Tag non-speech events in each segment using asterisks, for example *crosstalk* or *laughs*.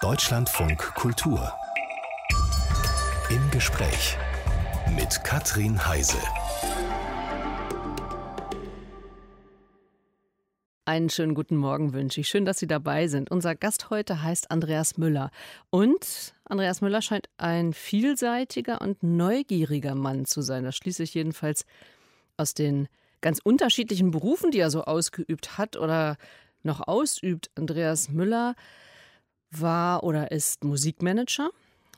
Deutschlandfunk Kultur. Im Gespräch mit Katrin Heise. Einen schönen guten Morgen wünsche ich. Schön, dass Sie dabei sind. Unser Gast heute heißt Andreas Müller. Und Andreas Müller scheint ein vielseitiger und neugieriger Mann zu sein. Das schließe ich jedenfalls aus den ganz unterschiedlichen Berufen, die er so ausgeübt hat oder noch ausübt. Andreas Müller war oder ist Musikmanager,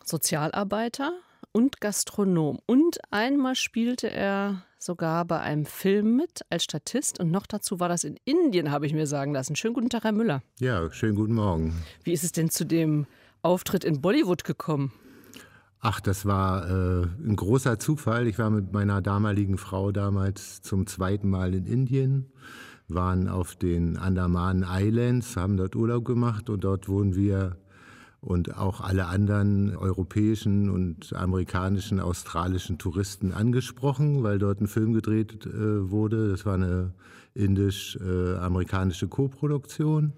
Sozialarbeiter und Gastronom. Und einmal spielte er sogar bei einem Film mit als Statist und noch dazu war das in Indien, habe ich mir sagen lassen. Schönen guten Tag, Herr Müller. Ja, schönen guten Morgen. Wie ist es denn zu dem Auftritt in Bollywood gekommen? Ach, das war äh, ein großer Zufall. Ich war mit meiner damaligen Frau damals zum zweiten Mal in Indien, waren auf den Andaman Islands, haben dort Urlaub gemacht und dort wurden wir und auch alle anderen europäischen und amerikanischen, australischen Touristen angesprochen, weil dort ein Film gedreht äh, wurde. Das war eine indisch-amerikanische Koproduktion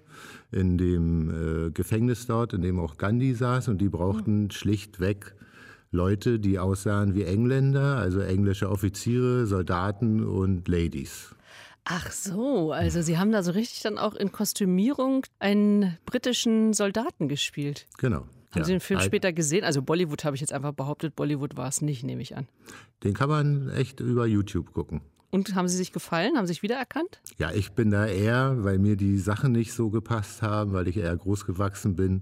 in dem äh, Gefängnis dort, in dem auch Gandhi saß und die brauchten schlichtweg Leute, die aussahen wie Engländer, also englische Offiziere, Soldaten und Ladies. Ach so, also Sie haben da so richtig dann auch in Kostümierung einen britischen Soldaten gespielt. Genau. Haben ja. Sie den Film später gesehen? Also Bollywood habe ich jetzt einfach behauptet, Bollywood war es nicht, nehme ich an. Den kann man echt über YouTube gucken. Und haben Sie sich gefallen? Haben Sie sich wiedererkannt? Ja, ich bin da eher, weil mir die Sachen nicht so gepasst haben, weil ich eher groß gewachsen bin,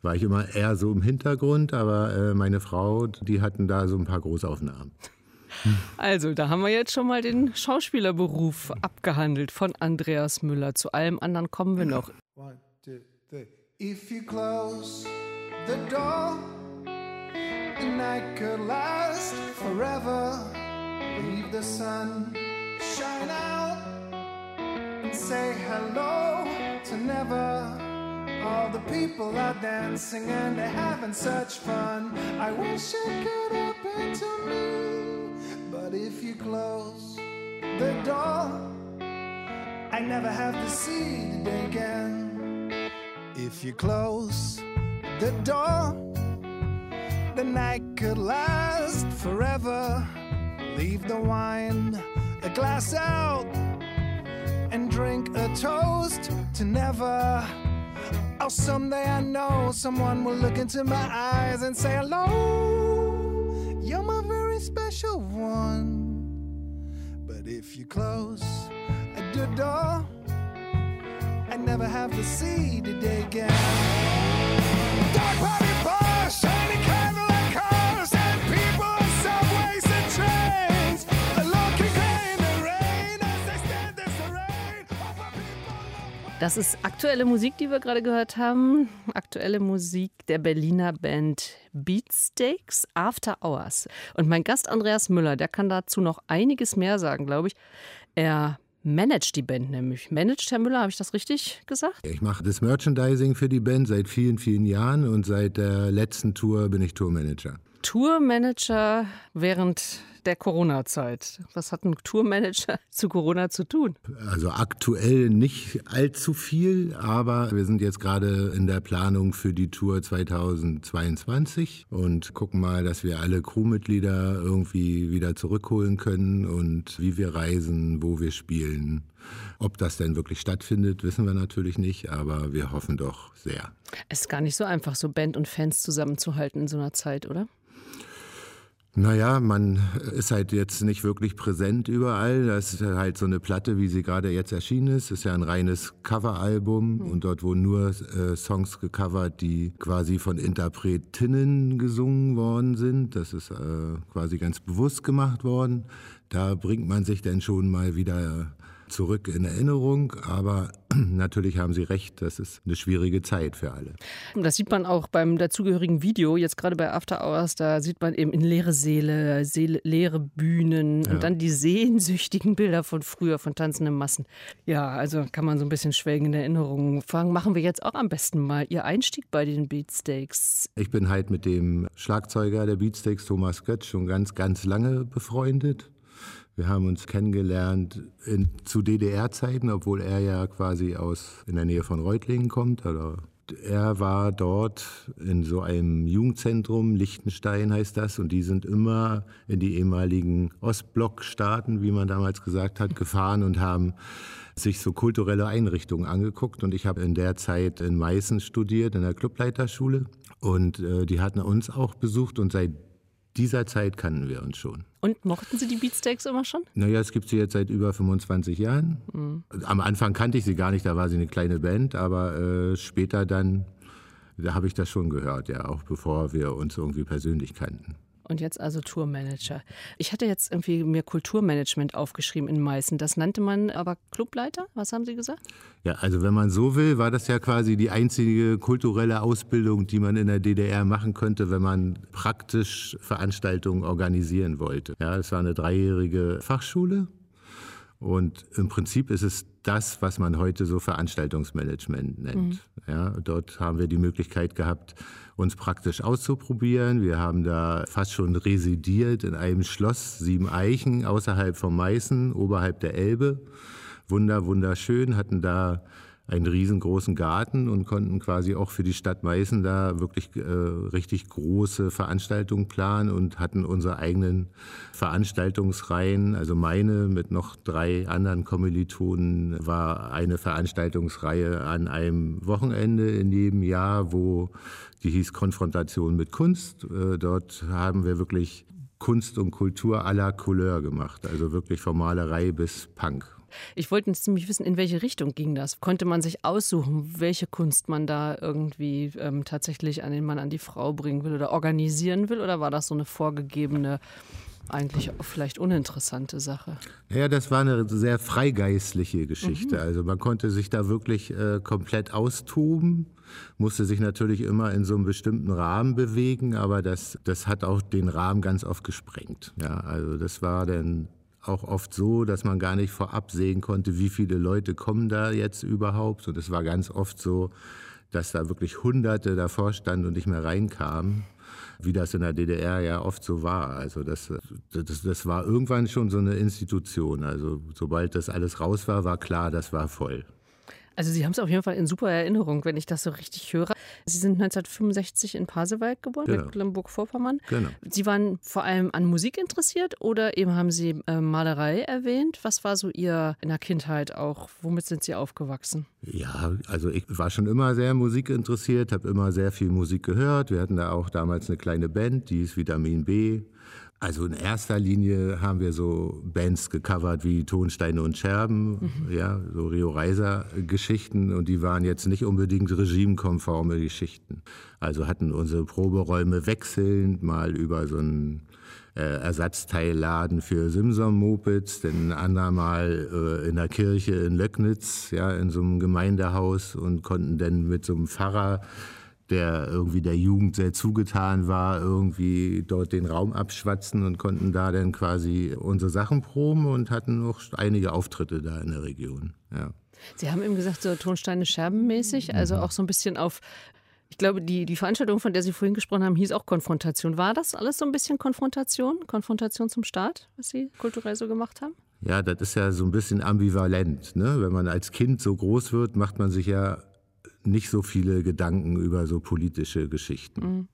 war ich immer eher so im Hintergrund, aber äh, meine Frau, die hatten da so ein paar Großaufnahmen. Also, da haben wir jetzt schon mal den Schauspielerberuf abgehandelt von Andreas Müller. Zu allem anderen kommen wir noch. One, two, three. If you close the door, the night could last forever. Leave the sun shine out and say hello to never. All the people are dancing and they're having such fun. I wish it could happen to me. But if you close the door, I never have to see the day again. If you close the door, the night could last forever. Leave the wine, a glass out, and drink a toast to never. Oh, someday I know someone will look into my eyes and say, Hello, you're my very special one. But if you close the door, I never have to see the day again. Dark party bar, Das ist aktuelle Musik, die wir gerade gehört haben. Aktuelle Musik der Berliner Band Beatsteaks After Hours. Und mein Gast Andreas Müller, der kann dazu noch einiges mehr sagen, glaube ich. Er managt die Band nämlich. Managt Herr Müller, habe ich das richtig gesagt? Ich mache das Merchandising für die Band seit vielen, vielen Jahren und seit der letzten Tour bin ich Tourmanager. Tourmanager während der Corona-Zeit. Was hat ein Tourmanager *laughs* zu Corona zu tun? Also aktuell nicht allzu viel, aber wir sind jetzt gerade in der Planung für die Tour 2022 und gucken mal, dass wir alle Crewmitglieder irgendwie wieder zurückholen können und wie wir reisen, wo wir spielen. Ob das denn wirklich stattfindet, wissen wir natürlich nicht, aber wir hoffen doch sehr. Es ist gar nicht so einfach, so Band und Fans zusammenzuhalten in so einer Zeit, oder? Naja, man ist halt jetzt nicht wirklich präsent überall. Das ist halt so eine Platte, wie sie gerade jetzt erschienen ist. Das ist ja ein reines Coveralbum mhm. und dort wurden nur äh, Songs gecovert, die quasi von Interpretinnen gesungen worden sind. Das ist äh, quasi ganz bewusst gemacht worden. Da bringt man sich dann schon mal wieder zurück in Erinnerung, aber *clears throat* natürlich haben Sie recht, das ist eine schwierige Zeit für alle. Das sieht man auch beim dazugehörigen Video, jetzt gerade bei After Hours, da sieht man eben in leere Seele, Seele leere Bühnen ja. und dann die sehnsüchtigen Bilder von früher, von tanzenden Massen. Ja, also kann man so ein bisschen schwelgen in Erinnerungen. Fangen machen wir jetzt auch am besten mal Ihr Einstieg bei den Beatsteaks. Ich bin halt mit dem Schlagzeuger der Beatsteaks, Thomas Götz, schon ganz, ganz lange befreundet. Wir haben uns kennengelernt in, zu DDR-Zeiten, obwohl er ja quasi aus in der Nähe von Reutlingen kommt oder Er war dort in so einem Jugendzentrum, Liechtenstein heißt das, und die sind immer in die ehemaligen Ostblockstaaten, wie man damals gesagt hat, gefahren und haben sich so kulturelle Einrichtungen angeguckt. Und ich habe in der Zeit in Meißen studiert, in der Clubleiterschule. Und äh, die hatten uns auch besucht und seit dieser Zeit kannten wir uns schon. Und mochten Sie die Beatsteaks immer schon? Naja, es gibt sie jetzt seit über 25 Jahren. Mhm. Am Anfang kannte ich sie gar nicht, da war sie eine kleine Band, aber äh, später dann, da habe ich das schon gehört, ja, auch bevor wir uns irgendwie persönlich kannten und jetzt also Tourmanager. Ich hatte jetzt irgendwie mir Kulturmanagement aufgeschrieben in Meißen. Das nannte man aber Clubleiter? Was haben Sie gesagt? Ja, also wenn man so will, war das ja quasi die einzige kulturelle Ausbildung, die man in der DDR machen könnte, wenn man praktisch Veranstaltungen organisieren wollte. Ja, es war eine dreijährige Fachschule und im Prinzip ist es das, was man heute so Veranstaltungsmanagement nennt. Mhm. Ja, dort haben wir die Möglichkeit gehabt, uns praktisch auszuprobieren. Wir haben da fast schon residiert in einem Schloss Sieben Eichen außerhalb von Meißen, oberhalb der Elbe. Wunder, wunderschön, hatten da einen riesengroßen Garten und konnten quasi auch für die Stadt Meißen da wirklich äh, richtig große Veranstaltungen planen und hatten unsere eigenen Veranstaltungsreihen. Also meine mit noch drei anderen Kommilitonen war eine Veranstaltungsreihe an einem Wochenende in jedem Jahr, wo die hieß Konfrontation mit Kunst. Äh, dort haben wir wirklich Kunst und Kultur à la Couleur gemacht, also wirklich von Malerei bis Punk. Ich wollte jetzt ziemlich wissen, in welche Richtung ging das? Konnte man sich aussuchen, welche Kunst man da irgendwie ähm, tatsächlich an den Mann, an die Frau bringen will oder organisieren will? Oder war das so eine vorgegebene eigentlich vielleicht uninteressante Sache. Ja, das war eine sehr freigeistliche Geschichte. Mhm. Also man konnte sich da wirklich äh, komplett austoben, musste sich natürlich immer in so einem bestimmten Rahmen bewegen, aber das, das hat auch den Rahmen ganz oft gesprengt. Ja, also das war dann auch oft so, dass man gar nicht vorab sehen konnte, wie viele Leute kommen da jetzt überhaupt. Und es war ganz oft so, dass da wirklich Hunderte davor standen und nicht mehr reinkamen, wie das in der DDR ja oft so war. Also das, das, das war irgendwann schon so eine Institution. Also sobald das alles raus war, war klar, das war voll. Also Sie haben es auf jeden Fall in super Erinnerung, wenn ich das so richtig höre. Sie sind 1965 in Pasewalk geboren, genau. Mecklenburg-Vorpommern. Genau. Sie waren vor allem an Musik interessiert oder eben haben Sie äh, Malerei erwähnt? Was war so Ihr in der Kindheit auch? Womit sind Sie aufgewachsen? Ja, also ich war schon immer sehr musikinteressiert, habe immer sehr viel Musik gehört. Wir hatten da auch damals eine kleine Band, die ist Vitamin B. Also in erster Linie haben wir so Bands gecovert wie Tonsteine und Scherben, mhm. ja, so Rio Reiser Geschichten und die waren jetzt nicht unbedingt regimekonforme Geschichten. Also hatten unsere Proberäume wechselnd, mal über so einen äh, Ersatzteilladen für Simson-Mopeds, dann ein andermal äh, in der Kirche in Löcknitz, ja, in so einem Gemeindehaus und konnten dann mit so einem Pfarrer der irgendwie der Jugend sehr zugetan war, irgendwie dort den Raum abschwatzen und konnten da dann quasi unsere Sachen proben und hatten noch einige Auftritte da in der Region. Ja. Sie haben eben gesagt, so Tonsteine scherbenmäßig, also mhm. auch so ein bisschen auf ich glaube, die, die Veranstaltung, von der Sie vorhin gesprochen haben, hieß auch Konfrontation. War das alles so ein bisschen Konfrontation? Konfrontation zum Staat, was Sie kulturell so gemacht haben? Ja, das ist ja so ein bisschen ambivalent. Ne? Wenn man als Kind so groß wird, macht man sich ja nicht so viele Gedanken über so politische Geschichten. Mhm.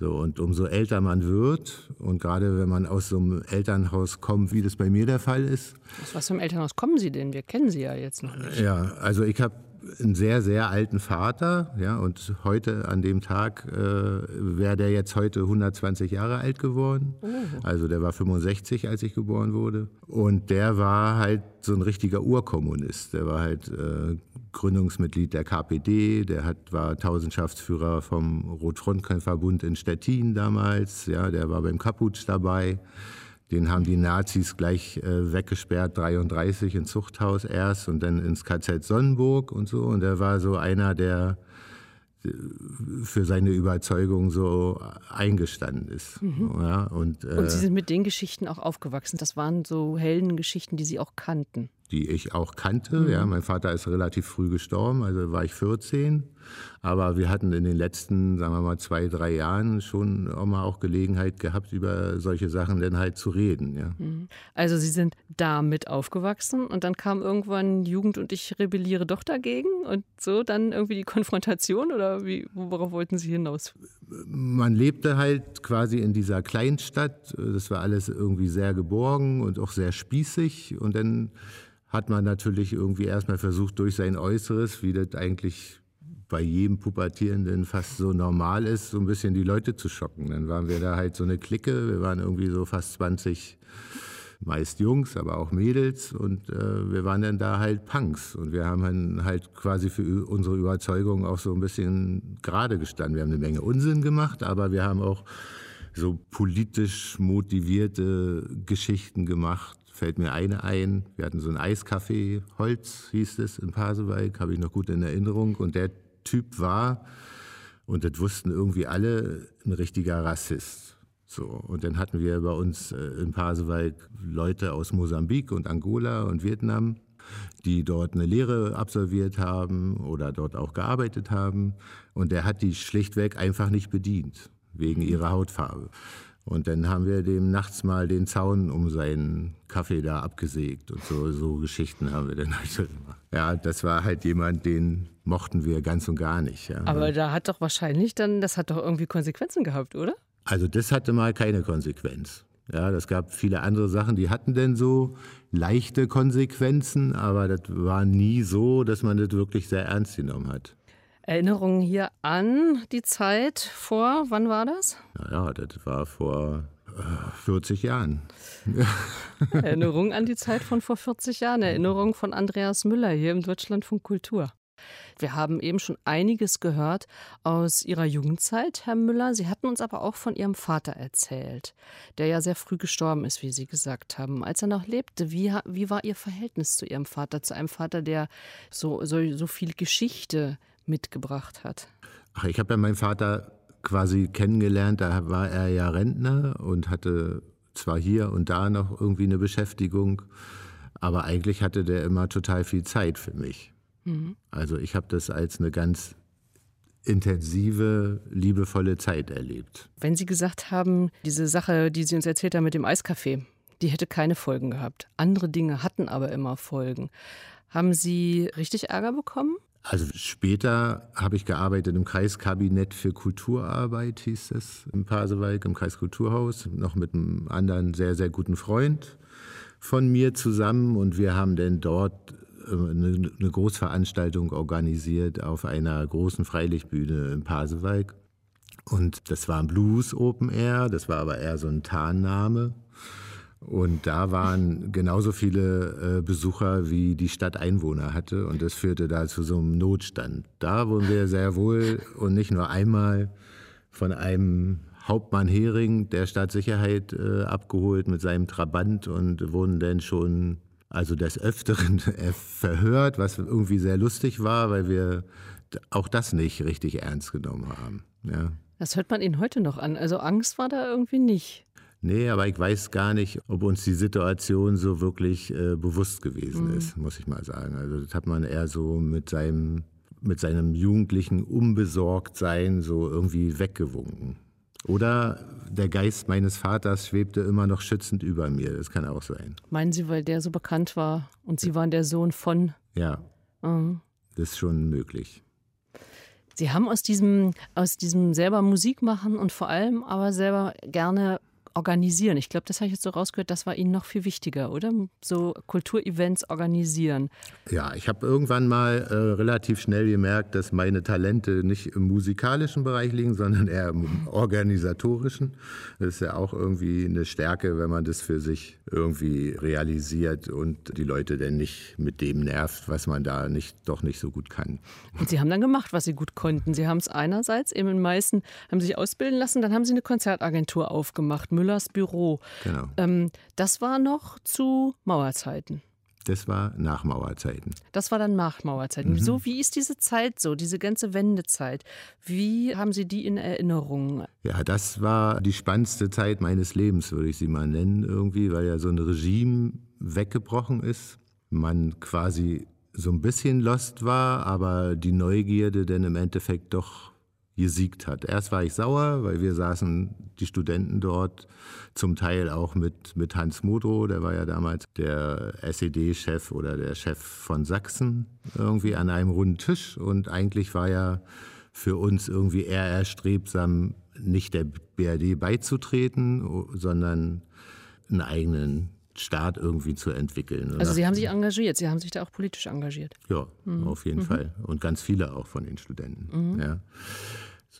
So, und umso älter man wird, und gerade wenn man aus so einem Elternhaus kommt, wie das bei mir der Fall ist. Aus was für einem Elternhaus kommen Sie denn? Wir kennen Sie ja jetzt noch nicht. Ja, also ich habe einen sehr, sehr alten Vater, ja, und heute an dem Tag äh, wäre der jetzt heute 120 Jahre alt geworden. Oh. Also der war 65, als ich geboren wurde. Und der war halt so ein richtiger Urkommunist. Der war halt äh, Gründungsmitglied der KPD, der hat, war Tausendschaftsführer vom Rotfrontkämpferbund in Stettin damals, ja, der war beim Kaputsch dabei. Den haben die Nazis gleich äh, weggesperrt, 33 ins Zuchthaus erst und dann ins KZ Sonnenburg und so. Und er war so einer, der äh, für seine Überzeugung so eingestanden ist. Mhm. Ja, und, äh, und Sie sind mit den Geschichten auch aufgewachsen. Das waren so Heldengeschichten, die Sie auch kannten. Die ich auch kannte. Mhm. Ja, mein Vater ist relativ früh gestorben, also war ich 14. Aber wir hatten in den letzten, sagen wir mal, zwei, drei Jahren schon auch mal auch Gelegenheit gehabt, über solche Sachen dann halt zu reden. Ja. Mhm. Also Sie sind da mit aufgewachsen und dann kam irgendwann Jugend und ich rebelliere doch dagegen und so dann irgendwie die Konfrontation oder wie, worauf wollten Sie hinaus? Man lebte halt quasi in dieser Kleinstadt. Das war alles irgendwie sehr geborgen und auch sehr spießig und dann hat man natürlich irgendwie erstmal versucht, durch sein Äußeres, wie das eigentlich bei jedem Pubertierenden fast so normal ist, so ein bisschen die Leute zu schocken. Dann waren wir da halt so eine Clique, wir waren irgendwie so fast 20, meist Jungs, aber auch Mädels und äh, wir waren dann da halt Punks und wir haben halt quasi für unsere Überzeugung auch so ein bisschen gerade gestanden. Wir haben eine Menge Unsinn gemacht, aber wir haben auch so politisch motivierte Geschichten gemacht, fällt mir eine ein. Wir hatten so ein Eiscafé, Holz hieß es in Pasewalk, habe ich noch gut in Erinnerung. Und der Typ war, und das wussten irgendwie alle, ein richtiger Rassist. So, und dann hatten wir bei uns äh, in Pasewalk Leute aus Mosambik und Angola und Vietnam, die dort eine Lehre absolviert haben oder dort auch gearbeitet haben. Und der hat die schlichtweg einfach nicht bedient, wegen ihrer Hautfarbe. Und dann haben wir dem nachts mal den Zaun um seinen Kaffee da abgesägt und so, so Geschichten haben wir dann *laughs* halt gemacht. Ja, das war halt jemand, den mochten wir ganz und gar nicht. Ja. Aber da hat doch wahrscheinlich dann, das hat doch irgendwie Konsequenzen gehabt, oder? Also das hatte mal keine Konsequenz. Ja, das gab viele andere Sachen, die hatten denn so leichte Konsequenzen, aber das war nie so, dass man das wirklich sehr ernst genommen hat. Erinnerungen hier an die Zeit vor, wann war das? Naja, das war vor äh, 40 Jahren. *laughs* Erinnerung an die Zeit von vor 40 Jahren. Erinnerung von Andreas Müller hier im Deutschlandfunk Kultur. Wir haben eben schon einiges gehört aus Ihrer Jugendzeit, Herr Müller. Sie hatten uns aber auch von Ihrem Vater erzählt, der ja sehr früh gestorben ist, wie Sie gesagt haben. Als er noch lebte, wie, wie war Ihr Verhältnis zu Ihrem Vater, zu einem Vater, der so, so, so viel Geschichte mitgebracht hat? Ach, ich habe ja meinen Vater quasi kennengelernt, da war er ja Rentner und hatte zwar hier und da noch irgendwie eine Beschäftigung, aber eigentlich hatte der immer total viel Zeit für mich. Mhm. Also ich habe das als eine ganz intensive, liebevolle Zeit erlebt. Wenn Sie gesagt haben, diese Sache, die Sie uns erzählt haben mit dem Eiskaffee, die hätte keine Folgen gehabt. Andere Dinge hatten aber immer Folgen. Haben Sie richtig Ärger bekommen? Also später habe ich gearbeitet im Kreiskabinett für Kulturarbeit, hieß es, im Pasewalk, im Kreiskulturhaus, noch mit einem anderen sehr, sehr guten Freund von mir zusammen. Und wir haben dann dort äh, eine, eine Großveranstaltung organisiert auf einer großen Freilichtbühne im Pasewalk. Und das war ein Blues Open Air, das war aber eher so ein Tarnname. Und da waren genauso viele äh, Besucher, wie die Stadt Einwohner hatte. Und das führte da zu so einem Notstand. Da wurden wir sehr wohl und nicht nur einmal von einem Hauptmann Hering der Staatssicherheit äh, abgeholt mit seinem Trabant und wurden dann schon, also des Öfteren *laughs* äh, verhört, was irgendwie sehr lustig war, weil wir auch das nicht richtig ernst genommen haben. Ja. Das hört man Ihnen heute noch an. Also Angst war da irgendwie nicht. Nee, aber ich weiß gar nicht, ob uns die Situation so wirklich äh, bewusst gewesen mhm. ist, muss ich mal sagen. Also das hat man eher so mit seinem, mit seinem jugendlichen Unbesorgtsein so irgendwie weggewunken. Oder der Geist meines Vaters schwebte immer noch schützend über mir. Das kann auch sein. Meinen Sie, weil der so bekannt war und Sie waren der Sohn von? Ja. Mhm. Das ist schon möglich. Sie haben aus diesem, aus diesem selber Musik machen und vor allem aber selber gerne organisieren. Ich glaube, das habe ich jetzt so rausgehört, das war Ihnen noch viel wichtiger, oder? So Kulturevents organisieren. Ja, ich habe irgendwann mal äh, relativ schnell gemerkt, dass meine Talente nicht im musikalischen Bereich liegen, sondern eher im organisatorischen. Das ist ja auch irgendwie eine Stärke, wenn man das für sich irgendwie realisiert und die Leute dann nicht mit dem nervt, was man da nicht, doch nicht so gut kann. Und Sie haben dann gemacht, was Sie gut konnten. Sie haben es einerseits eben in meisten, haben sich ausbilden lassen, dann haben Sie eine Konzertagentur aufgemacht, Müllers Büro. Genau. Ähm, das war noch zu Mauerzeiten. Das war nach Mauerzeiten. Das war dann nach Mauerzeiten. Mhm. So, wie ist diese Zeit so, diese ganze Wendezeit? Wie haben Sie die in Erinnerung? Ja, das war die spannendste Zeit meines Lebens, würde ich sie mal nennen, irgendwie, weil ja so ein Regime weggebrochen ist. man quasi so ein bisschen lost war, aber die Neugierde dann im Endeffekt doch gesiegt hat. Erst war ich sauer, weil wir saßen, die Studenten dort, zum Teil auch mit, mit Hans Modrow, der war ja damals der SED-Chef oder der Chef von Sachsen, irgendwie an einem runden Tisch. Und eigentlich war ja für uns irgendwie eher erstrebsam, nicht der BRD beizutreten, sondern einen eigenen Staat irgendwie zu entwickeln. Also Sie haben sich engagiert, Sie haben sich da auch politisch engagiert. Ja, mhm. auf jeden mhm. Fall. Und ganz viele auch von den Studenten. Mhm. Ja.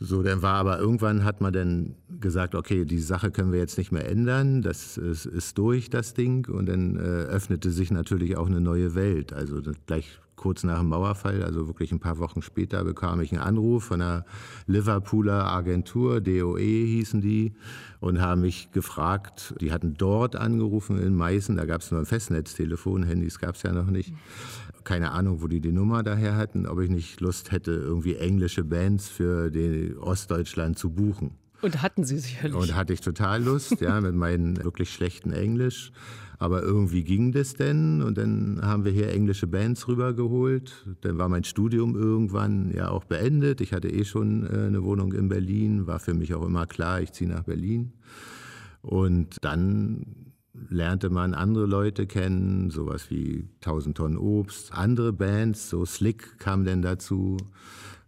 So, dann war aber irgendwann hat man dann gesagt, okay, die Sache können wir jetzt nicht mehr ändern, das ist, ist durch, das Ding. Und dann äh, öffnete sich natürlich auch eine neue Welt. Also gleich kurz nach dem Mauerfall, also wirklich ein paar Wochen später, bekam ich einen Anruf von einer Liverpooler Agentur, DOE hießen die, und haben mich gefragt, die hatten dort angerufen in Meißen, da gab es nur ein Festnetztelefon, Handys gab es ja noch nicht. Keine Ahnung, wo die die Nummer daher hatten, ob ich nicht Lust hätte, irgendwie englische Bands für Ostdeutschland zu buchen. Und hatten Sie sicherlich. Und hatte ich total Lust, ja, mit meinem wirklich schlechten Englisch. Aber irgendwie ging das denn und dann haben wir hier englische Bands rübergeholt. Dann war mein Studium irgendwann ja auch beendet. Ich hatte eh schon äh, eine Wohnung in Berlin, war für mich auch immer klar, ich ziehe nach Berlin. Und dann lernte man andere Leute kennen, sowas wie 1000 Tonnen Obst, andere Bands, so Slick kam denn dazu.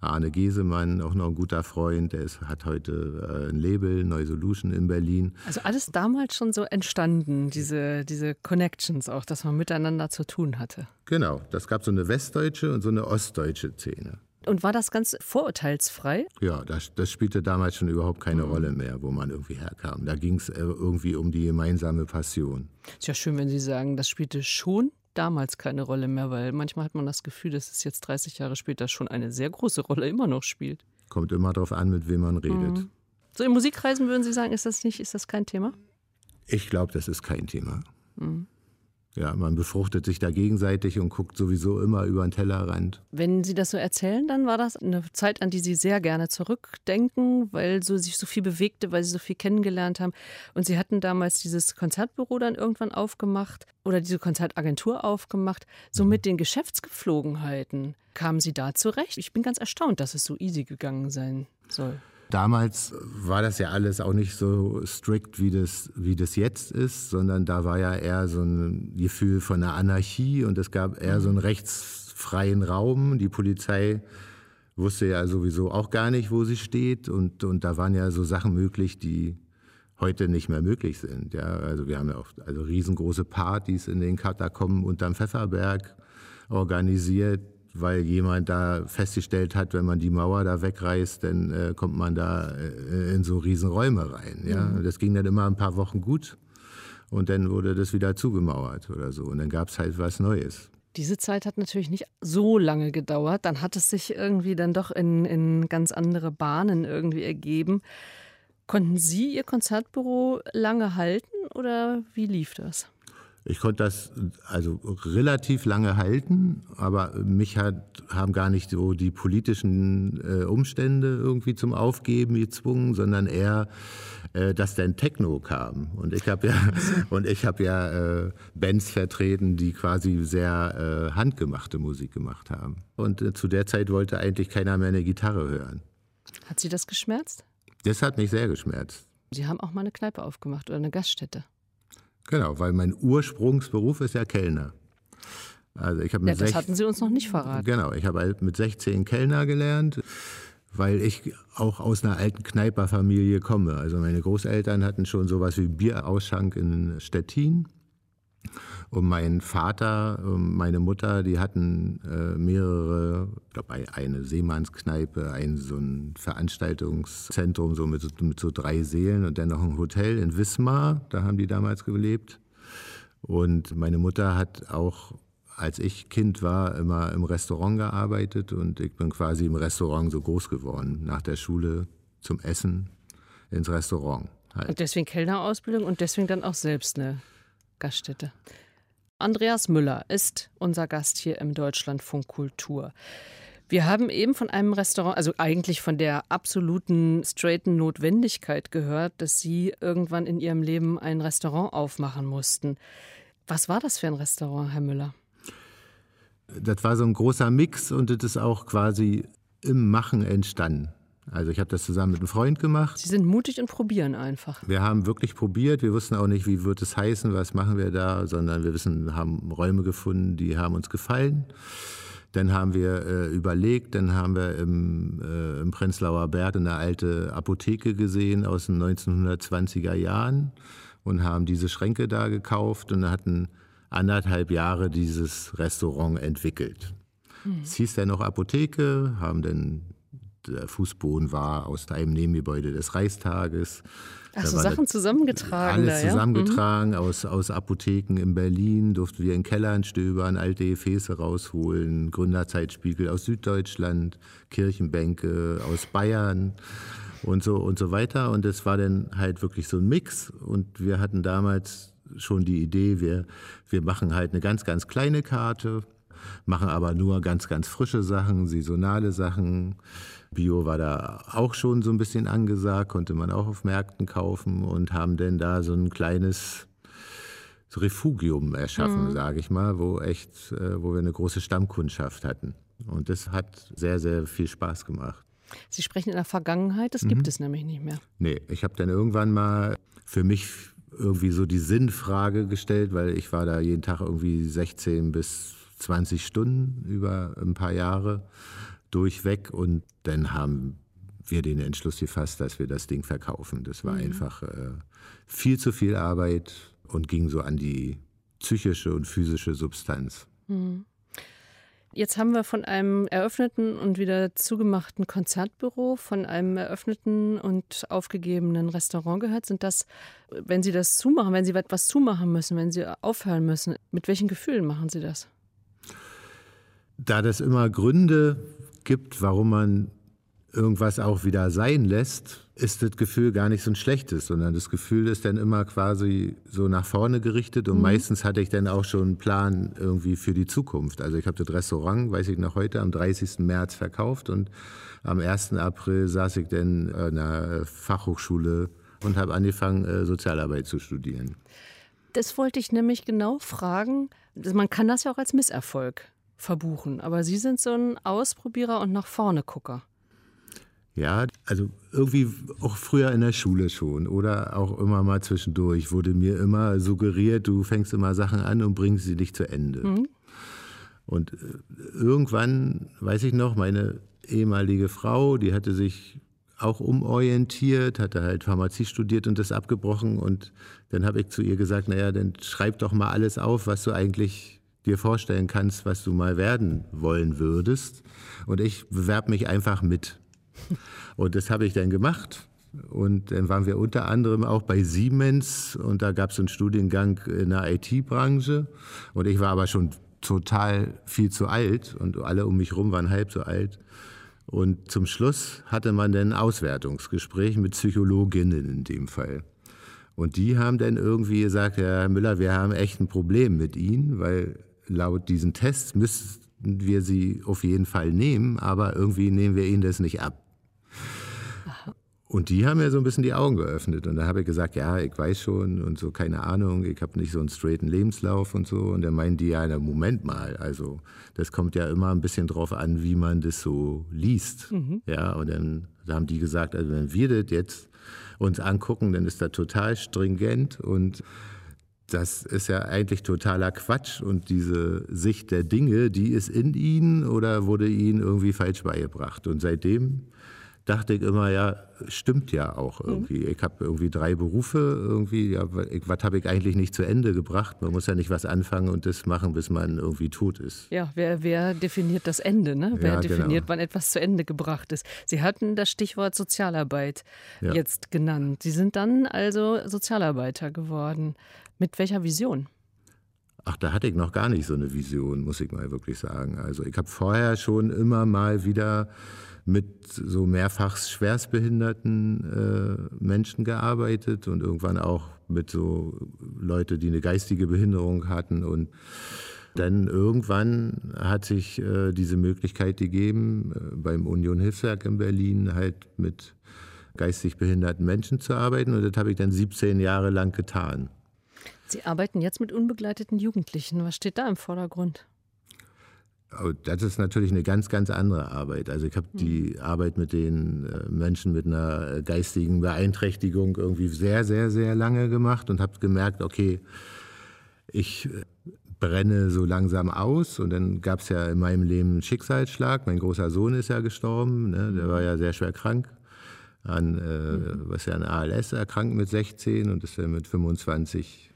Arne Gesemann, auch noch ein guter Freund, der ist, hat heute äh, ein Label, Neue Solution in Berlin. Also alles damals schon so entstanden, diese, diese Connections auch, dass man miteinander zu tun hatte. Genau, das gab so eine westdeutsche und so eine ostdeutsche Szene. Und war das ganz vorurteilsfrei? Ja, das, das spielte damals schon überhaupt keine mhm. Rolle mehr, wo man irgendwie herkam. Da ging es äh, irgendwie um die gemeinsame Passion. Ist ja schön, wenn Sie sagen, das spielte schon damals keine Rolle mehr, weil manchmal hat man das Gefühl, dass es jetzt 30 Jahre später schon eine sehr große Rolle immer noch spielt. Kommt immer darauf an, mit wem man redet. Mhm. So in Musikkreisen würden Sie sagen, ist das nicht, ist das kein Thema? Ich glaube, das ist kein Thema. Mhm. Ja, man befruchtet sich da gegenseitig und guckt sowieso immer über den Tellerrand. Wenn Sie das so erzählen, dann war das eine Zeit, an die Sie sehr gerne zurückdenken, weil so sich so viel bewegte, weil Sie so viel kennengelernt haben. Und Sie hatten damals dieses Konzertbüro dann irgendwann aufgemacht oder diese Konzertagentur aufgemacht. So mhm. mit den Geschäftsgeflogenheiten kamen Sie da zurecht? Ich bin ganz erstaunt, dass es so easy gegangen sein soll. Damals war das ja alles auch nicht so strikt, wie das, wie das jetzt ist, sondern da war ja eher so ein Gefühl von einer Anarchie und es gab eher so einen rechtsfreien Raum. Die Polizei wusste ja sowieso auch gar nicht, wo sie steht und, und da waren ja so Sachen möglich, die heute nicht mehr möglich sind. Ja, also wir haben ja auch also riesengroße Partys in den Katakomben unterm Pfefferberg organisiert weil jemand da festgestellt hat, wenn man die Mauer da wegreißt, dann äh, kommt man da äh, in so Riesenräume rein. Ja? Mhm. Das ging dann immer ein paar Wochen gut und dann wurde das wieder zugemauert oder so und dann gab es halt was Neues. Diese Zeit hat natürlich nicht so lange gedauert. Dann hat es sich irgendwie dann doch in, in ganz andere Bahnen irgendwie ergeben. Konnten Sie Ihr Konzertbüro lange halten oder wie lief das? Ich konnte das also relativ lange halten, aber mich hat, haben gar nicht so die politischen äh, Umstände irgendwie zum Aufgeben gezwungen, sondern eher, äh, dass dann Techno kam. Und ich habe ja, *laughs* und ich habe ja äh, Bands vertreten, die quasi sehr äh, handgemachte Musik gemacht haben. Und äh, zu der Zeit wollte eigentlich keiner mehr eine Gitarre hören. Hat Sie das geschmerzt? Das hat mich sehr geschmerzt. Sie haben auch mal eine Kneipe aufgemacht oder eine Gaststätte. Genau, weil mein Ursprungsberuf ist ja Kellner. Also ich habe ja, das hatten Sie uns noch nicht verraten. Genau, ich habe halt mit 16 Kellner gelernt, weil ich auch aus einer alten Kneiperfamilie komme. Also meine Großeltern hatten schon sowas wie Bierausschank in Stettin. Und mein Vater, meine Mutter, die hatten äh, mehrere, ich glaube eine Seemannskneipe, ein so ein Veranstaltungszentrum so mit, mit so drei Seelen und dann noch ein Hotel in Wismar, da haben die damals gelebt. Und meine Mutter hat auch, als ich Kind war, immer im Restaurant gearbeitet und ich bin quasi im Restaurant so groß geworden. Nach der Schule zum Essen ins Restaurant. Halt. Und deswegen Kellnerausbildung und deswegen dann auch selbst eine Gaststätte. Andreas Müller ist unser Gast hier im Deutschlandfunk Kultur. Wir haben eben von einem Restaurant, also eigentlich von der absoluten straighten Notwendigkeit gehört, dass Sie irgendwann in Ihrem Leben ein Restaurant aufmachen mussten. Was war das für ein Restaurant, Herr Müller? Das war so ein großer Mix und das ist auch quasi im Machen entstanden. Also ich habe das zusammen mit einem Freund gemacht. Sie sind mutig und probieren einfach. Wir haben wirklich probiert. Wir wussten auch nicht, wie wird es heißen, was machen wir da, sondern wir wissen, haben Räume gefunden, die haben uns gefallen. Dann haben wir äh, überlegt, dann haben wir im, äh, im Prenzlauer Berg eine alte Apotheke gesehen aus den 1920er Jahren und haben diese Schränke da gekauft und hatten anderthalb Jahre dieses Restaurant entwickelt. Hm. Es hieß dann noch Apotheke, haben dann der Fußboden war aus einem Nebengebäude des Reichstages. Ach so, Sachen zusammengetragen. Alles da, zusammengetragen ja? mhm. aus, aus Apotheken in Berlin, durften wir in Kellern stöbern, alte Gefäße rausholen, Gründerzeitspiegel aus Süddeutschland, Kirchenbänke aus Bayern und so und so weiter. Und es war dann halt wirklich so ein Mix. Und wir hatten damals schon die Idee, wir, wir machen halt eine ganz, ganz kleine Karte, machen aber nur ganz, ganz frische Sachen, saisonale Sachen Bio war da auch schon so ein bisschen angesagt, konnte man auch auf Märkten kaufen und haben dann da so ein kleines Refugium erschaffen, mhm. sage ich mal, wo echt, äh, wo wir eine große Stammkundschaft hatten. Und das hat sehr, sehr viel Spaß gemacht. Sie sprechen in der Vergangenheit, das mhm. gibt es nämlich nicht mehr. Nee, ich habe dann irgendwann mal für mich irgendwie so die Sinnfrage gestellt, weil ich war da jeden Tag irgendwie 16 bis 20 Stunden über ein paar Jahre durchweg und dann haben wir den Entschluss gefasst, dass wir das Ding verkaufen. Das war mhm. einfach äh, viel zu viel Arbeit und ging so an die psychische und physische Substanz. Mhm. Jetzt haben wir von einem eröffneten und wieder zugemachten Konzertbüro, von einem eröffneten und aufgegebenen Restaurant gehört. Sind das, wenn Sie das zumachen, wenn Sie etwas zumachen müssen, wenn Sie aufhören müssen, mit welchen Gefühlen machen Sie das? Da das immer Gründe gibt, warum man irgendwas auch wieder sein lässt, ist das Gefühl gar nicht so ein schlechtes, sondern das Gefühl ist dann immer quasi so nach vorne gerichtet und mhm. meistens hatte ich dann auch schon einen Plan irgendwie für die Zukunft. Also ich habe das Restaurant, weiß ich noch heute, am 30. März verkauft und am 1. April saß ich dann in einer Fachhochschule und habe angefangen, äh, Sozialarbeit zu studieren. Das wollte ich nämlich genau fragen. Man kann das ja auch als Misserfolg verbuchen. Aber Sie sind so ein Ausprobierer und nach vorne Gucker. Ja, also irgendwie auch früher in der Schule schon oder auch immer mal zwischendurch wurde mir immer suggeriert, du fängst immer Sachen an und bringst sie nicht zu Ende. Mhm. Und äh, irgendwann, weiß ich noch, meine ehemalige Frau, die hatte sich auch umorientiert, hatte halt Pharmazie studiert und das abgebrochen. Und dann habe ich zu ihr gesagt, naja, dann schreib doch mal alles auf, was du eigentlich dir vorstellen kannst, was du mal werden wollen würdest. Und ich bewerbe mich einfach mit. Und das habe ich dann gemacht. Und dann waren wir unter anderem auch bei Siemens und da gab es einen Studiengang in der IT-Branche. Und ich war aber schon total viel zu alt und alle um mich herum waren halb so alt. Und zum Schluss hatte man dann ein Auswertungsgespräch mit Psychologinnen in dem Fall. Und die haben dann irgendwie gesagt, Herr Müller, wir haben echt ein Problem mit Ihnen, weil laut diesen Tests müssten wir sie auf jeden Fall nehmen, aber irgendwie nehmen wir ihnen das nicht ab. Und die haben mir so ein bisschen die Augen geöffnet. Und da habe ich gesagt, ja, ich weiß schon und so, keine Ahnung, ich habe nicht so einen straighten Lebenslauf und so. Und dann meinen die, ja, na, Moment mal, also das kommt ja immer ein bisschen drauf an, wie man das so liest. Mhm. Ja, und dann da haben die gesagt, also wenn wir das jetzt uns angucken, dann ist das total stringent und das ist ja eigentlich totaler Quatsch und diese Sicht der Dinge, die ist in ihnen oder wurde ihnen irgendwie falsch beigebracht. Und seitdem dachte ich immer, ja, stimmt ja auch mhm. irgendwie. Ich habe irgendwie drei Berufe, irgendwie, ja, was habe ich eigentlich nicht zu Ende gebracht? Man muss ja nicht was anfangen und das machen, bis man irgendwie tot ist. Ja, wer, wer definiert das Ende? Ne? Wer ja, definiert, genau. wann etwas zu Ende gebracht ist? Sie hatten das Stichwort Sozialarbeit ja. jetzt genannt. Sie sind dann also Sozialarbeiter geworden. Mit welcher Vision? Ach, da hatte ich noch gar nicht so eine Vision, muss ich mal wirklich sagen. Also ich habe vorher schon immer mal wieder mit so mehrfach schwerstbehinderten äh, Menschen gearbeitet und irgendwann auch mit so Leute, die eine geistige Behinderung hatten und dann irgendwann hat sich äh, diese Möglichkeit gegeben, äh, beim Union Hilfswerk in Berlin halt mit geistig behinderten Menschen zu arbeiten und das habe ich dann 17 Jahre lang getan. Sie arbeiten jetzt mit unbegleiteten Jugendlichen. Was steht da im Vordergrund? Das ist natürlich eine ganz, ganz andere Arbeit. Also ich habe die Arbeit mit den äh, Menschen mit einer geistigen Beeinträchtigung irgendwie sehr, sehr, sehr lange gemacht und habe gemerkt, okay, ich äh, brenne so langsam aus. Und dann gab es ja in meinem Leben einen Schicksalsschlag. Mein großer Sohn ist ja gestorben, ne? der war ja sehr schwer krank. An, äh, was ja an ALS erkrankt mit 16 und ist dann mit 25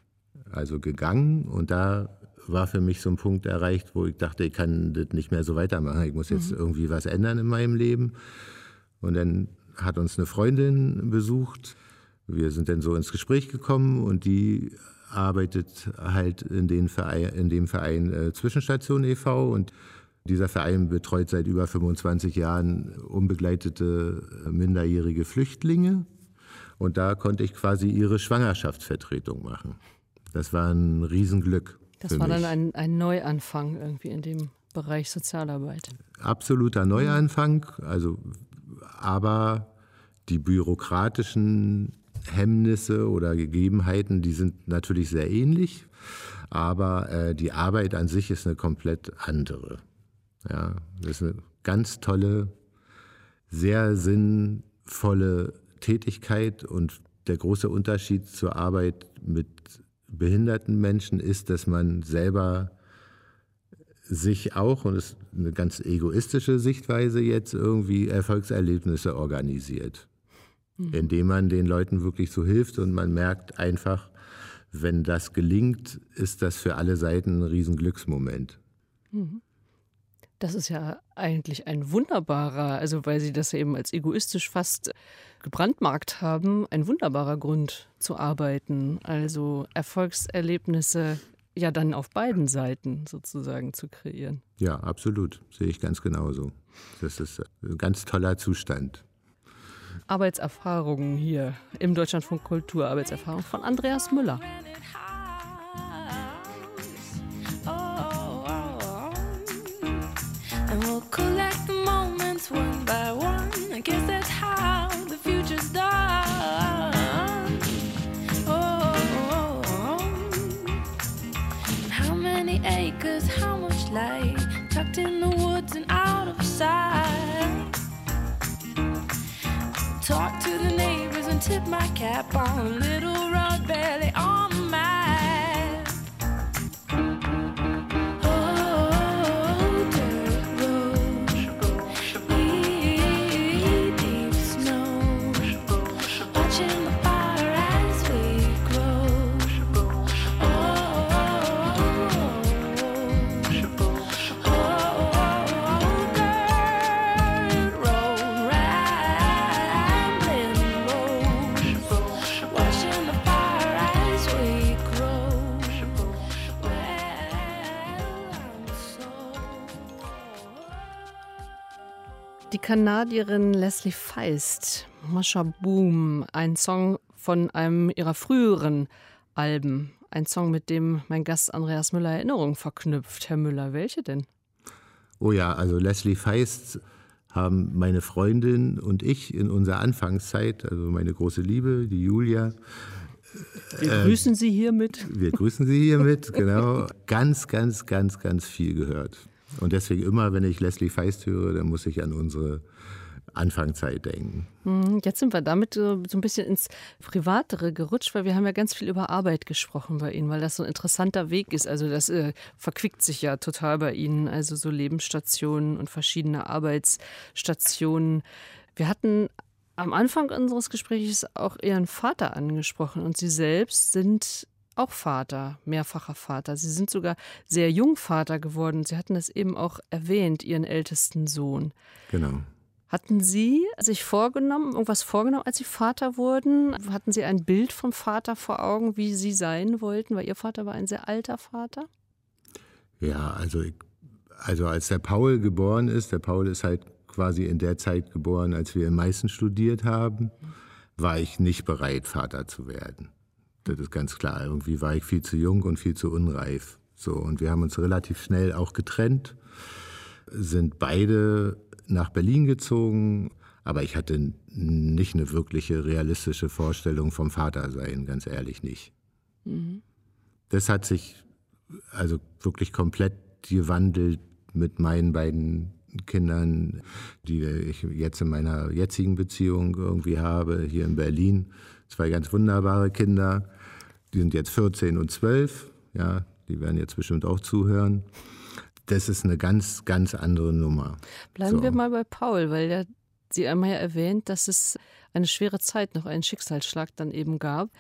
also gegangen. Und da war für mich so ein Punkt erreicht, wo ich dachte, ich kann das nicht mehr so weitermachen. Ich muss jetzt mhm. irgendwie was ändern in meinem Leben. Und dann hat uns eine Freundin besucht. Wir sind dann so ins Gespräch gekommen und die arbeitet halt in, den Verein, in dem Verein äh, Zwischenstation e.V. und dieser Verein betreut seit über 25 Jahren unbegleitete äh, minderjährige Flüchtlinge. Und da konnte ich quasi ihre Schwangerschaftsvertretung machen. Das war ein Riesenglück. Das war mich. dann ein, ein Neuanfang irgendwie in dem Bereich Sozialarbeit. Absoluter Neuanfang, also aber die bürokratischen Hemmnisse oder Gegebenheiten, die sind natürlich sehr ähnlich, aber äh, die Arbeit an sich ist eine komplett andere. Ja, das ist eine ganz tolle, sehr sinnvolle Tätigkeit und der große Unterschied zur Arbeit mit behinderten Menschen ist, dass man selber sich auch, und das ist eine ganz egoistische Sichtweise jetzt, irgendwie Erfolgserlebnisse organisiert. Mhm. Indem man den Leuten wirklich so hilft und man merkt einfach, wenn das gelingt, ist das für alle Seiten ein Riesenglücksmoment. Mhm. Das ist ja eigentlich ein wunderbarer, also weil Sie das eben als egoistisch fast gebrandmarkt haben, ein wunderbarer Grund zu arbeiten. Also Erfolgserlebnisse ja dann auf beiden Seiten sozusagen zu kreieren. Ja, absolut. Sehe ich ganz genauso. Das ist ein ganz toller Zustand. Arbeitserfahrungen hier im Deutschlandfunk Kultur, Arbeitserfahrung von Andreas Müller. light, tucked in the woods and out of sight. Talk to the neighbors and tip my cap on a little red belly. Kanadierin Leslie Feist, Mascha Boom, ein Song von einem ihrer früheren Alben. Ein Song, mit dem mein Gast Andreas Müller Erinnerungen verknüpft. Herr Müller, welche denn? Oh ja, also Leslie Feist haben meine Freundin und ich in unserer Anfangszeit, also meine große Liebe, die Julia, wir äh, grüßen Sie hiermit. Wir grüßen Sie hiermit, *laughs* genau. Ganz, ganz, ganz, ganz viel gehört. Und deswegen immer, wenn ich Leslie Feist höre, dann muss ich an unsere Anfangszeit denken. Hm, jetzt sind wir damit so ein bisschen ins Privatere gerutscht, weil wir haben ja ganz viel über Arbeit gesprochen bei Ihnen, weil das so ein interessanter Weg ist. Also das äh, verquickt sich ja total bei Ihnen, also so Lebensstationen und verschiedene Arbeitsstationen. Wir hatten am Anfang unseres Gesprächs auch Ihren Vater angesprochen und Sie selbst sind auch Vater, mehrfacher Vater. Sie sind sogar sehr jung Vater geworden. Sie hatten es eben auch erwähnt, Ihren ältesten Sohn. Genau. Hatten Sie sich vorgenommen, irgendwas vorgenommen, als Sie Vater wurden? Hatten Sie ein Bild vom Vater vor Augen, wie Sie sein wollten? Weil Ihr Vater war ein sehr alter Vater. Ja, also, ich, also als der Paul geboren ist, der Paul ist halt quasi in der Zeit geboren, als wir in Meißen studiert haben, war ich nicht bereit, Vater zu werden. Das ist ganz klar. Irgendwie war ich viel zu jung und viel zu unreif. So, und wir haben uns relativ schnell auch getrennt, sind beide nach Berlin gezogen, aber ich hatte nicht eine wirkliche realistische Vorstellung vom Vatersein, ganz ehrlich nicht. Mhm. Das hat sich also wirklich komplett gewandelt mit meinen beiden Kindern, die ich jetzt in meiner jetzigen Beziehung irgendwie habe, hier in Berlin. Zwei ganz wunderbare Kinder. Die sind jetzt 14 und 12. Ja, die werden jetzt bestimmt auch zuhören. Das ist eine ganz, ganz andere Nummer. Bleiben so. wir mal bei Paul, weil der, Sie einmal ja erwähnt, dass es eine schwere Zeit, noch einen Schicksalsschlag dann eben gab,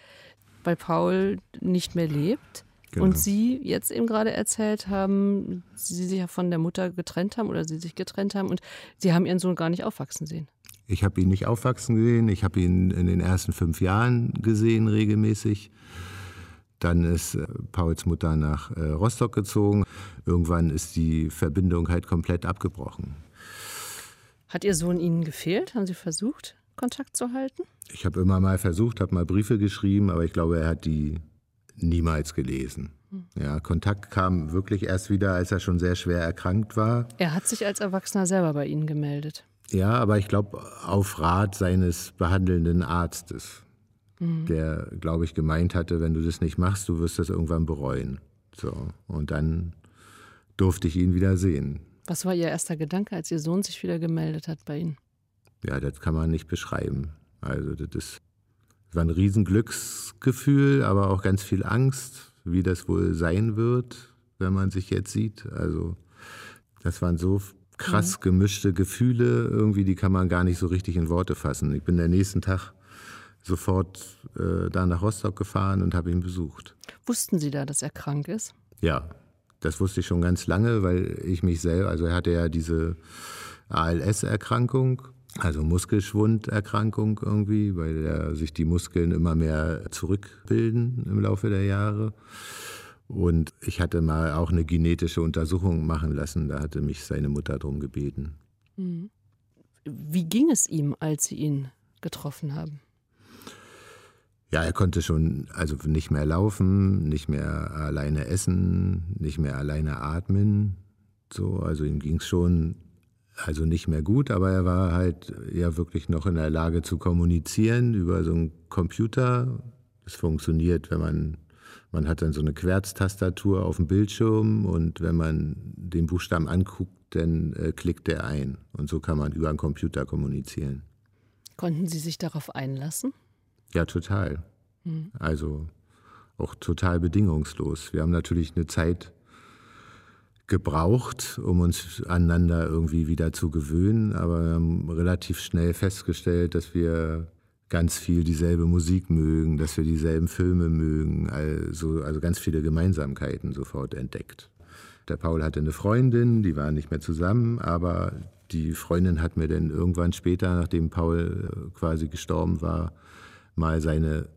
weil Paul nicht mehr lebt. Genau. Und Sie jetzt eben gerade erzählt haben, Sie sich ja von der Mutter getrennt haben oder Sie sich getrennt haben und Sie haben Ihren Sohn gar nicht aufwachsen sehen. Ich habe ihn nicht aufwachsen gesehen. Ich habe ihn in den ersten fünf Jahren gesehen, regelmäßig. Dann ist äh, Pauls Mutter nach äh, Rostock gezogen. Irgendwann ist die Verbindung halt komplett abgebrochen. Hat Ihr Sohn Ihnen gefehlt? Haben Sie versucht, Kontakt zu halten? Ich habe immer mal versucht, habe mal Briefe geschrieben, aber ich glaube, er hat die niemals gelesen. Ja, Kontakt kam wirklich erst wieder, als er schon sehr schwer erkrankt war. Er hat sich als Erwachsener selber bei Ihnen gemeldet. Ja, aber ich glaube auf Rat seines behandelnden Arztes, mhm. der, glaube ich, gemeint hatte, wenn du das nicht machst, du wirst das irgendwann bereuen. So und dann durfte ich ihn wieder sehen. Was war Ihr erster Gedanke, als Ihr Sohn sich wieder gemeldet hat bei Ihnen? Ja, das kann man nicht beschreiben. Also das ist es war ein Riesenglücksgefühl, aber auch ganz viel Angst, wie das wohl sein wird, wenn man sich jetzt sieht. Also das waren so krass mhm. gemischte Gefühle, irgendwie, die kann man gar nicht so richtig in Worte fassen. Ich bin der nächsten Tag sofort äh, da nach Rostock gefahren und habe ihn besucht. Wussten Sie da, dass er krank ist? Ja, das wusste ich schon ganz lange, weil ich mich selber, also er hatte ja diese ALS-Erkrankung also Muskelschwunderkrankung irgendwie, weil sich die Muskeln immer mehr zurückbilden im Laufe der Jahre. Und ich hatte mal auch eine genetische Untersuchung machen lassen, da hatte mich seine Mutter darum gebeten. Mhm. Wie ging es ihm, als Sie ihn getroffen haben? Ja, er konnte schon also nicht mehr laufen, nicht mehr alleine essen, nicht mehr alleine atmen. So, also ihm ging es schon also nicht mehr gut, aber er war halt ja wirklich noch in der Lage zu kommunizieren über so einen Computer. Das funktioniert, wenn man, man hat dann so eine Querztastatur auf dem Bildschirm und wenn man den Buchstaben anguckt, dann äh, klickt er ein. Und so kann man über einen Computer kommunizieren. Konnten Sie sich darauf einlassen? Ja, total. Mhm. Also auch total bedingungslos. Wir haben natürlich eine Zeit gebraucht, um uns aneinander irgendwie wieder zu gewöhnen, aber wir haben relativ schnell festgestellt, dass wir ganz viel dieselbe Musik mögen, dass wir dieselben Filme mögen, also, also ganz viele Gemeinsamkeiten sofort entdeckt. Der Paul hatte eine Freundin, die waren nicht mehr zusammen, aber die Freundin hat mir dann irgendwann später, nachdem Paul äh, quasi gestorben war, mal seine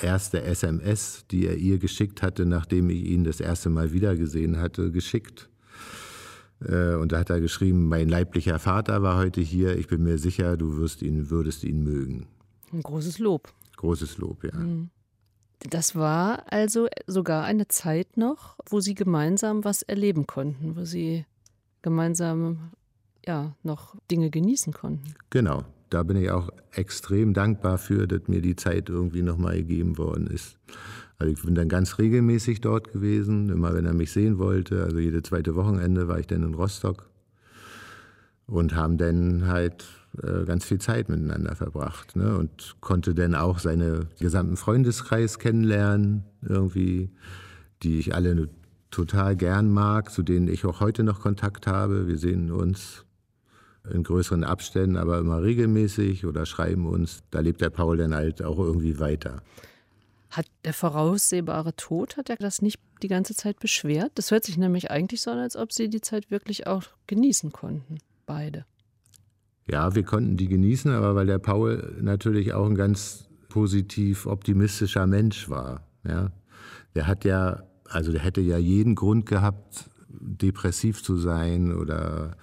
erste SMS, die er ihr geschickt hatte, nachdem ich ihn das erste Mal wiedergesehen hatte, geschickt. Äh, und da hat er geschrieben, mein leiblicher Vater war heute hier, ich bin mir sicher, du wirst ihn, würdest ihn mögen. Ein großes Lob. Großes Lob, ja. Mhm. Das war also sogar eine Zeit noch, wo Sie gemeinsam was erleben konnten, wo Sie gemeinsam ja noch Dinge genießen konnten. Genau, da bin ich auch extrem dankbar für, dass mir die Zeit irgendwie nochmal gegeben worden ist. Also ich bin dann ganz regelmäßig dort gewesen, immer wenn er mich sehen wollte. Also jede zweite Wochenende war ich dann in Rostock und haben dann halt äh, ganz viel Zeit miteinander verbracht ne? und konnte dann auch seine gesamten Freundeskreis kennenlernen, irgendwie, die ich alle total gern mag, zu denen ich auch heute noch Kontakt habe. Wir sehen uns in größeren Abständen, aber immer regelmäßig oder schreiben uns. Da lebt der Paul dann halt auch irgendwie weiter. Hat der voraussehbare Tod, hat er das nicht die ganze Zeit beschwert? Das hört sich nämlich eigentlich so an, als ob sie die Zeit wirklich auch genießen konnten, beide. Ja, wir konnten die genießen, aber weil der Paul natürlich auch ein ganz positiv optimistischer Mensch war. Ja. Der hat ja, also der hätte ja jeden Grund gehabt, depressiv zu sein oder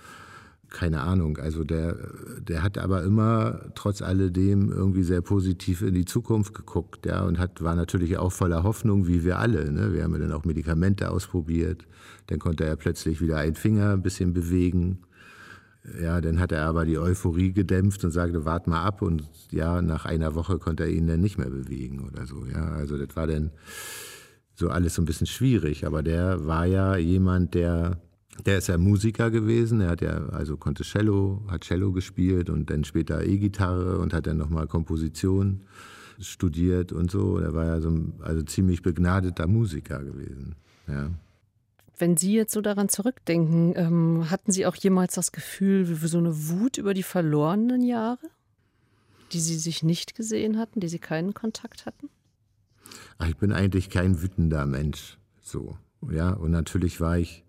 keine Ahnung. Also der, der hat aber immer trotz alledem irgendwie sehr positiv in die Zukunft geguckt, ja, und hat, war natürlich auch voller Hoffnung, wie wir alle. Ne? Wir haben ja dann auch Medikamente ausprobiert. Dann konnte er plötzlich wieder einen Finger ein bisschen bewegen. Ja, dann hat er aber die Euphorie gedämpft und sagte, wart mal ab. Und ja, nach einer Woche konnte er ihn dann nicht mehr bewegen oder so. Ja, also das war dann so alles so ein bisschen schwierig. Aber der war ja jemand, der Der ist ja Musiker gewesen. Er hat ja also konnte Cello, hat Cello gespielt und dann später E-Gitarre und hat dann nochmal Komposition studiert und so. Er war ja so ein also ziemlich begnadeter Musiker gewesen. Ja. Wenn Sie jetzt so daran zurückdenken, ähm, hatten Sie auch jemals das Gefühl, wie so eine Wut über die verlorenen Jahre, die Sie sich nicht gesehen hatten, die Sie keinen Kontakt hatten? Ach, ich bin eigentlich kein wütender Mensch, so. Ja, und natürlich war ich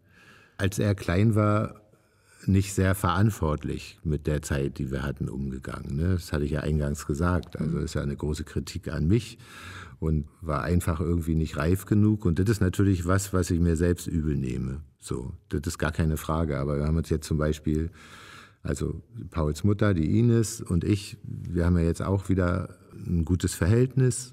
als er klein war, nicht sehr verantwortlich mit der Zeit, die wir hatten, umgegangen. Ne? Das hatte ich ja eingangs gesagt. Also ist ja eine große Kritik an mich und war einfach irgendwie nicht reif genug. Und das ist natürlich was, was ich mir selbst übel nehme. So, das ist gar keine Frage. Aber wir haben uns jetzt zum Beispiel, also Pauls Mutter, die Ines und ich, wir haben ja jetzt auch wieder ein gutes Verhältnis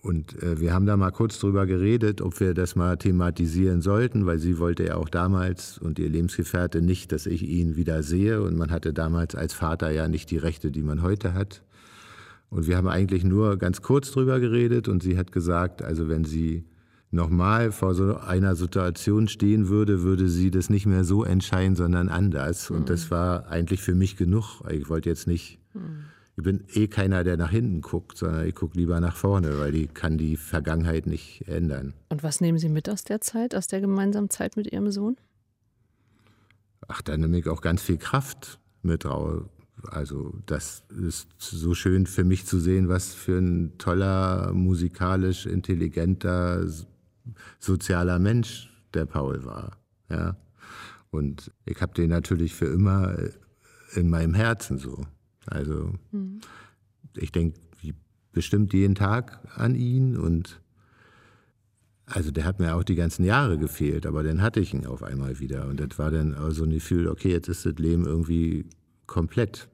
und äh, wir haben da mal kurz drüber geredet, ob wir das mal thematisieren sollten, weil sie wollte ja auch damals und ihr Lebensgefährte nicht, dass ich ihn wieder sehe. Und man hatte damals als Vater ja nicht die Rechte, die man heute hat. Und wir haben eigentlich nur ganz kurz drüber geredet und sie hat gesagt, also wenn sie nochmal vor so einer Situation stehen würde, würde sie das nicht mehr so entscheiden, sondern anders. Und das mhm. war eigentlich für mich genug. Ich wollte jetzt nicht. Mhm ich bin eh keiner, der nach hinten guckt, sondern ich gucke lieber nach vorne, weil die kann die Vergangenheit nicht ändern. Und was nehmen Sie mit aus der Zeit, aus der gemeinsamen Zeit mit Ihrem Sohn? Ach, da nehme ich auch ganz viel Kraft mit raus. Also das ist so schön für mich zu sehen, was für ein toller, musikalisch intelligenter, sozialer Mensch der Paul war. Ja. Und ich habe den natürlich für immer in meinem Herzen so. Also mhm. ich denke bestimmt jeden Tag an ihn und also der hat mir auch die ganzen Jahre gefehlt, aber dann hatte ich ihn auf einmal wieder und das war dann so ein Gefühl, okay, jetzt ist das Leben irgendwie komplett.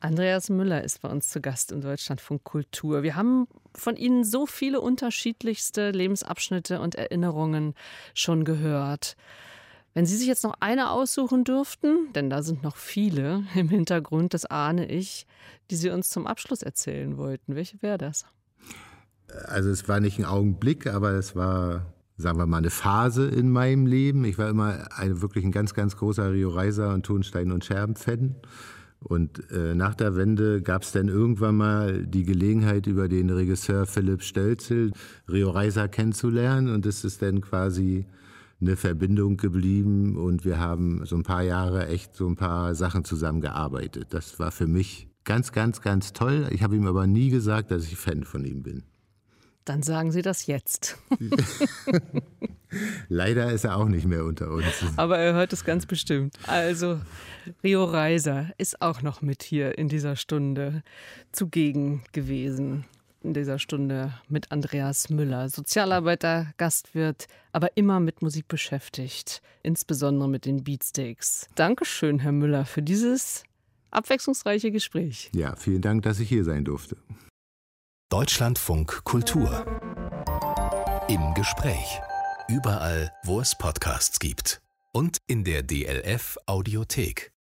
Andreas Müller ist bei uns zu Gast im Deutschlandfunk Kultur. Wir haben von Ihnen so viele unterschiedlichste Lebensabschnitte und Erinnerungen schon gehört. Wenn Sie sich jetzt noch eine aussuchen dürften, denn da sind noch viele im Hintergrund, das ahne ich, die Sie uns zum Abschluss erzählen wollten, welche wäre das? Also es war nicht ein Augenblick, aber es war, sagen wir mal, eine Phase in meinem Leben. Ich war immer ein, wirklich ein ganz, ganz großer Rio Reiser und Tonstein- und Scherben-Fan. Und äh, nach der Wende gab es dann irgendwann mal die Gelegenheit, über den Regisseur Philipp Stölzel Rio Reiser kennenzulernen. Und das ist dann quasi eine Verbindung geblieben und wir haben so ein paar Jahre echt so ein paar Sachen zusammengearbeitet. Das war für mich ganz, ganz, ganz toll. Ich habe ihm aber nie gesagt, dass ich Fan von ihm bin. Dann sagen Sie das jetzt. *laughs* Leider ist er auch nicht mehr unter uns. Aber er hört es ganz bestimmt. Also, Rio Reiser ist auch noch mit hier in dieser Stunde zugegen gewesen in dieser Stunde mit Andreas Müller, Sozialarbeiter, Gastwirt, aber immer mit Musik beschäftigt, insbesondere mit den Beatsteaks. Dankeschön, Herr Müller, für dieses abwechslungsreiche Gespräch. Ja, vielen Dank, dass ich hier sein durfte. Deutschlandfunk Kultur. Im Gespräch. Überall, wo es Podcasts gibt. Und in der DLF Audiothek.